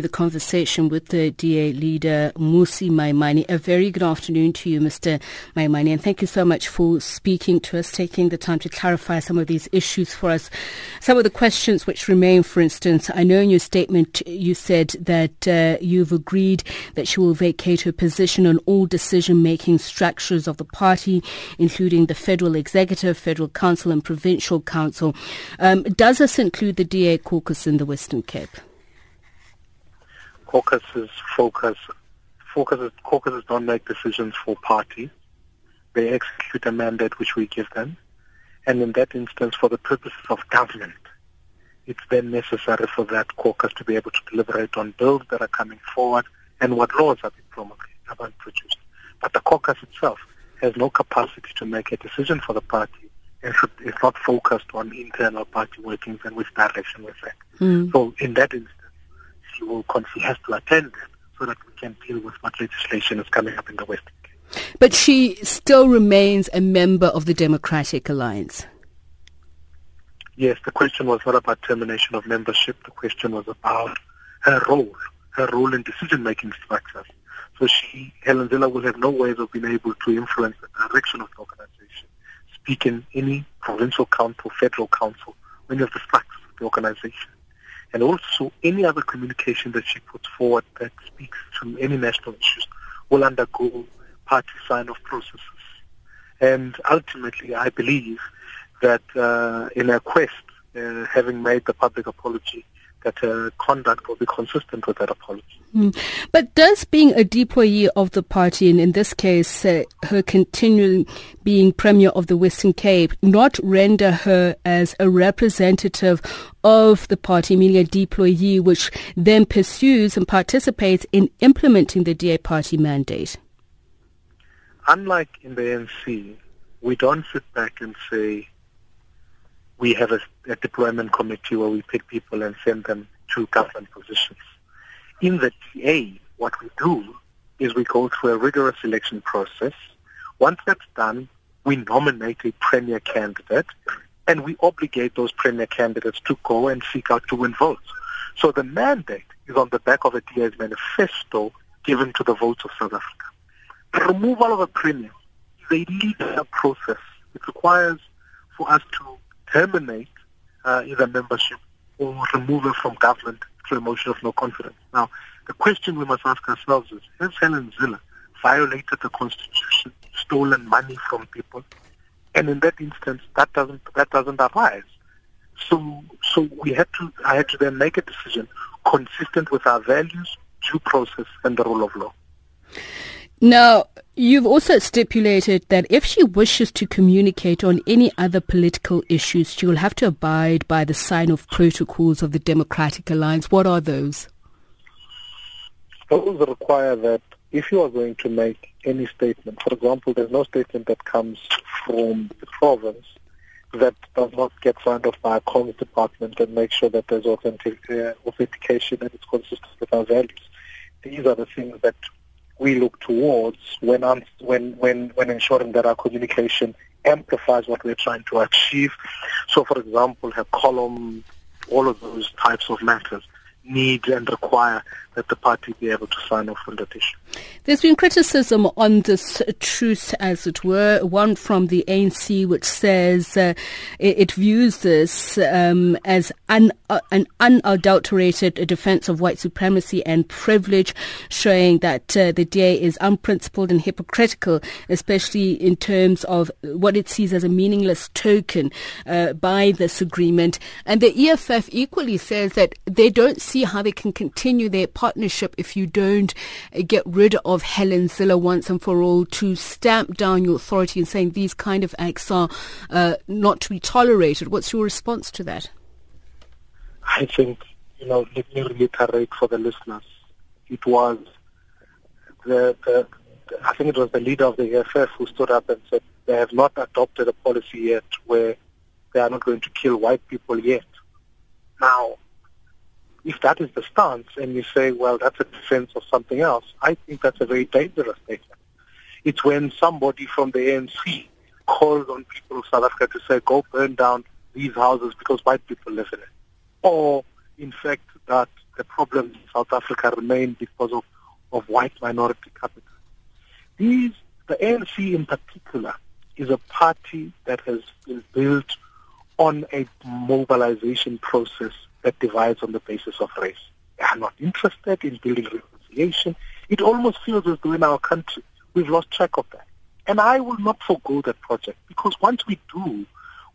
The conversation with the DA leader, Mmusi Maimane. A very good afternoon to you, Mr. Maimane, and thank you so much for speaking to us, taking the time to clarify some of these issues for us. Some of the questions which remain, for instance, I know in your statement you said that uh, you've agreed that she will vacate her position on all decision-making structures of the party, including the federal executive, federal council, and provincial council. Um, does this include the DA caucus in the Western Cape? Caucuses focus focuses caucuses don't make decisions for parties. They execute a mandate which we give them. And in that instance, for the purposes of government, it's then necessary for that caucus to be able to deliberate on bills that are coming forward and what laws are being promulgated, are being produced. But the caucus itself has no capacity to make a decision for the party and should, is not focused on internal party workings and which direction we're Mm. So in that instance, she will she has to attend them so that we can deal with what legislation is coming up in the West. But she still remains a member of the Democratic Alliance. Yes, the question was not about termination of membership. The question was about her role, her role in decision-making structures. So she, Helen Zille, will have no ways of being able to influence the direction of the organization, speak in any provincial council, federal council, any of the structures of the organization and also any other communication that she puts forward that speaks to any national issues will undergo party sign-off processes. And ultimately, I believe that uh, in her quest, uh, having made the public apology, that her conduct will be consistent with that apology. Mm. But does being a deployee of the party, and in this case, uh, her continuing being Premier of the Western Cape, not render her as a representative of the party, meaning a deployee which then pursues and participates in implementing the DA party mandate? Unlike in the ANC, we don't sit back and say, we have a, a deployment committee where we pick people and send them to government positions. In the DA, what we do is we go through a rigorous election process. Once that's done, we nominate a premier candidate and we obligate those premier candidates to go and seek out to win votes. So the mandate is on the back of a DA's manifesto given to the votes of South Africa. The removal of a premier is a legal process. It requires for us to terminate uh, either membership or remove her from government through a motion of no confidence. Now, the question we must ask ourselves is, has Helen Zille violated the Constitution, stolen money from people? And in that instance, that doesn't that doesn't arise. So so we had to I had to then make a decision consistent with our values, due process, and the rule of law. Now, you've also stipulated that if she wishes to communicate on any other political issues, she will have to abide by the sign of protocols of the Democratic Alliance. What are those? Those require that if you are going to make any statement, for example, there's no statement that comes from the province that does not get signed off by a comms department and make sure that there's authentic, uh, authentication and it's consistent with our values. These are the things that we look towards when, when, when, when ensuring that our communication amplifies what we're trying to achieve. So, for example, have column, all of those types of matters need and require that the party be able to sign off on that issue. There's been criticism on this truce, as it were, one from the ANC, which says uh, it, views this um, as un, uh, an unadulterated defense of white supremacy and privilege, showing that uh, the DA is unprincipled and hypocritical, especially in terms of what it sees as a meaningless token uh, by this agreement. And the EFF equally says that they don't see how they can continue their partnership if you don't get rid of Helen Zille once and for all to stamp down your authority and saying these kind of acts are uh, not to be tolerated. What's your response to that? I think, you know, let me reiterate for the listeners. It was the, the, I think it was the leader of the EFF who stood up and said they have not adopted a policy yet where they are not going to kill white people yet. Now, if that is the stance and you say, well, that's a defense of something else, I think that's a very dangerous statement. It's when somebody from the ANC calls on people of South Africa to say, go burn down these houses because white people live in it. Or, in fact, that the problems in South Africa remain because of, of white minority capital. These, the ANC in particular, is a party that has been built on a mobilization process that divides on the basis of race. They are not interested in building reconciliation. It almost feels as though in our country we've lost track of that. And I will not forego that project because once we do,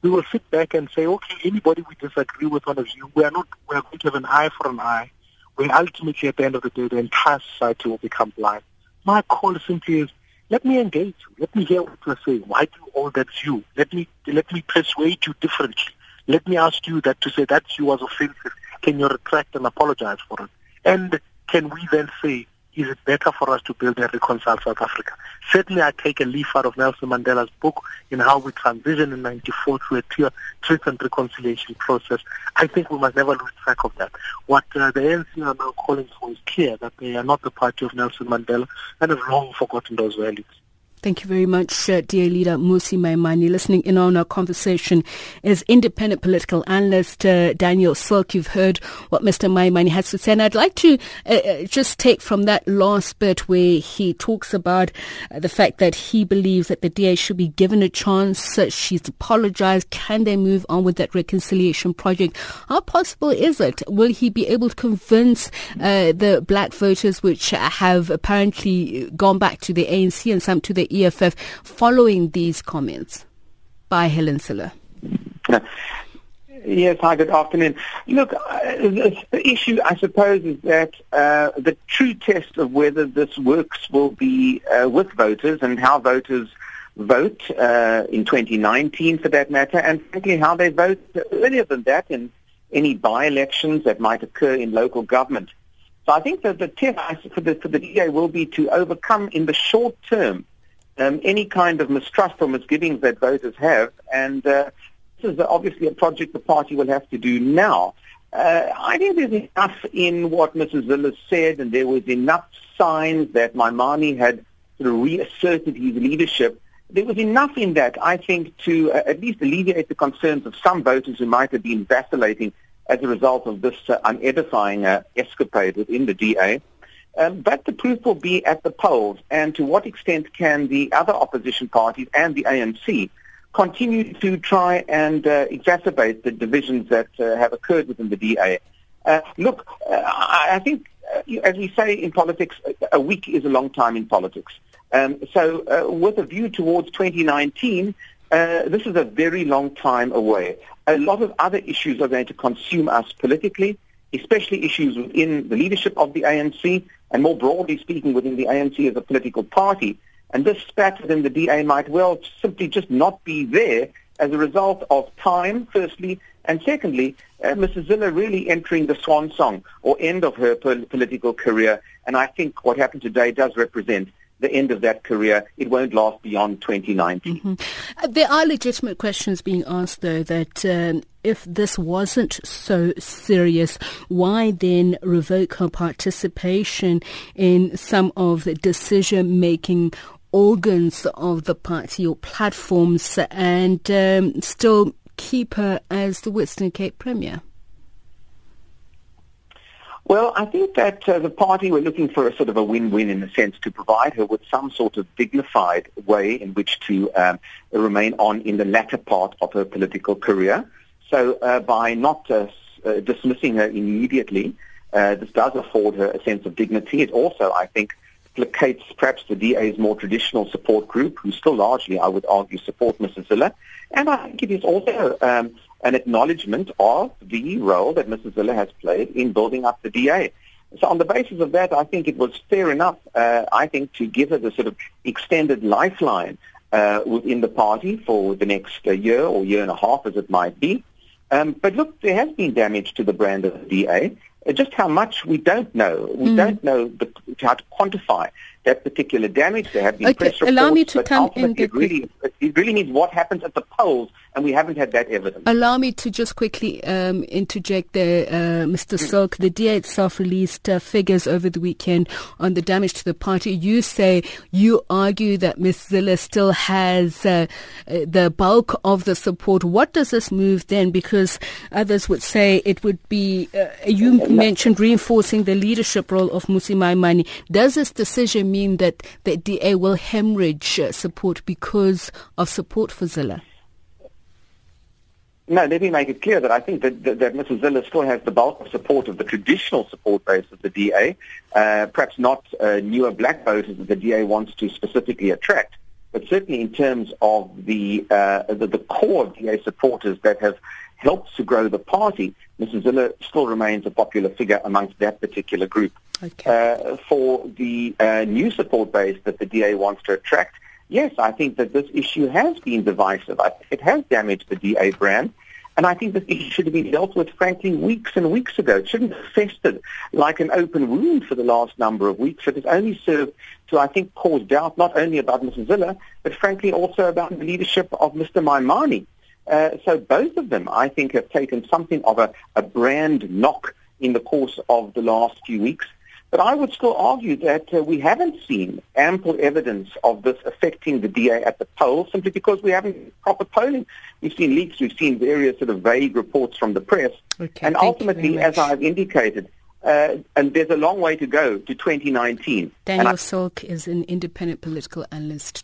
we will sit back and say, okay, anybody we disagree with on a view, we are not, we are going to have an eye for an eye. Where ultimately, at the end of the day, the entire society will become blind. My call simply is, let me engage you. Let me hear what you're saying. Why do you that view? Let me let me persuade you differently. Let me ask you that to say that view was offensive. Can you retract and apologize for it? And can we then say is it better for us to build and reconcile South Africa? Certainly, I take a leaf out of Nelson Mandela's book in how we transition in 94 to a clear truth and reconciliation process. I think we must never lose track of that. What uh, the ANC are now calling for is clear that they are not the party of Nelson Mandela and have long forgotten those values. Thank you very much, uh, dear leader Mmusi Maimane. Listening in on our conversation is independent political analyst uh, Daniel Silk. You've heard what Mr. Maimane has to say, and I'd like to uh, uh just take from that last bit where he talks about uh, the fact that he believes that the DA should be given a chance. Uh, she's apologized. Can they move on with that reconciliation project? How possible is it? Will he be able to convince the black voters, which have apparently gone back to the ANC and some to the EFF following these comments by Helen Zille? Yes, hi, good afternoon. Look, uh, the issue, I suppose, is that uh, the true test of whether this works will be uh, with voters and how voters vote uh, in 2019, for that matter, and frankly, how they vote earlier than that in any by-elections that might occur in local government. So I think that the test for the, for the DA will be to overcome in the short term um, any kind of mistrust or misgivings that voters have. And uh, this is obviously a project the party will have to do now. Uh, I think there's enough in what Mrs. Zille said, and there was enough signs that Maimane had sort of reasserted his leadership. There was enough in that, I think, to uh, at least alleviate the concerns of some voters who might have been vacillating as a result of this uh, unedifying uh, escapade within the DA. Um, but the proof will be at the polls, and to what extent can the other opposition parties and the ANC continue to try and uh, exacerbate the divisions that uh, have occurred within the DA? Uh, look, uh, I think, uh, as we say in politics, a week is a long time in politics. Um, so uh, with a view towards 2019, this is a very long time away. A lot of other issues are going to consume us politically especially issues within the leadership of the ANC and more broadly speaking within the ANC as a political party. And this spat within the DA might well simply just not be there as a result of time, firstly, and secondly, uh, Mrs. Zille really entering the swan song or end of her political career. And I think what happened today does represent the end of that career. It won't last beyond 2019. Mm-hmm. Uh, there are legitimate questions being asked, though, that um, if this wasn't so serious, why then revoke her participation in some of the decision making organs of the party or platforms and um, still keep her as the Western Cape Premier? Well, I think that uh, the party were looking for a sort of a win-win in a sense to provide her with some sort of dignified way in which to um, remain on in the latter part of her political career. So uh, by not uh, uh dismissing her immediately, uh, this does afford her a sense of dignity. It also, I think, placates perhaps the DA's more traditional support group, who still largely, I would argue, support Mrs. Zille. And I think it is also um, an acknowledgement of the role that Mrs. Zille has played in building up the DA. So on the basis of that, I think it was fair enough, uh, I think, to give her the sort of extended lifeline uh, within the party for the next uh, year or year and a half, as it might be. Um, but look, there has been damage to the brand of the DA. Uh, just how much we don't know. We mm. don't know the, how to quantify that particular damage. There have been okay, press reports, allow me to but come in it really, it really means what happens at the polls, and we haven't had that evidence. Allow me to just quickly um, interject there, uh, Mr. Mm. Silk. The DA itself released uh, figures over the weekend on the damage to the party. You say you argue that Ms. Zille still has uh, uh, the bulk of the support. What does this move then? Because others would say it would be, uh, you mentioned reinforcing the leadership role of Mmusi Maimane. Does this decision mean that the DA will hemorrhage uh, support because of support for Zille? No, let me make it clear that I think that, that, that Mrs. Zille still has the bulk of support of the traditional support base of the DA, uh, perhaps not uh, newer black voters that the DA wants to specifically attract, but certainly in terms of the, uh, the, the core DA supporters that have helped to grow the party, Mrs. Zille still remains a popular figure amongst that particular group. Okay. Uh, for the uh, new support base that the DA wants to attract, yes, I think that this issue has been divisive. I, it has damaged the DA brand. And I think this issue should have been dealt with, frankly, weeks and weeks ago. It shouldn't have festered like an open wound for the last number of weeks. It has only served to, I think, cause doubt not only about Mrs. Zille, but frankly also about the leadership of Mr. Maimane. Uh, so both of them, I think, have taken something of a, a brand knock in the course of the last few weeks. But I would still argue that uh, we haven't seen ample evidence of this affecting the DA at the polls simply because we haven't proper polling. We've seen leaks, we've seen various sort of vague reports from the press. Okay, and ultimately, as I've indicated, uh, and there's a long way to go to 2019. Daniel Silk is an independent political analyst.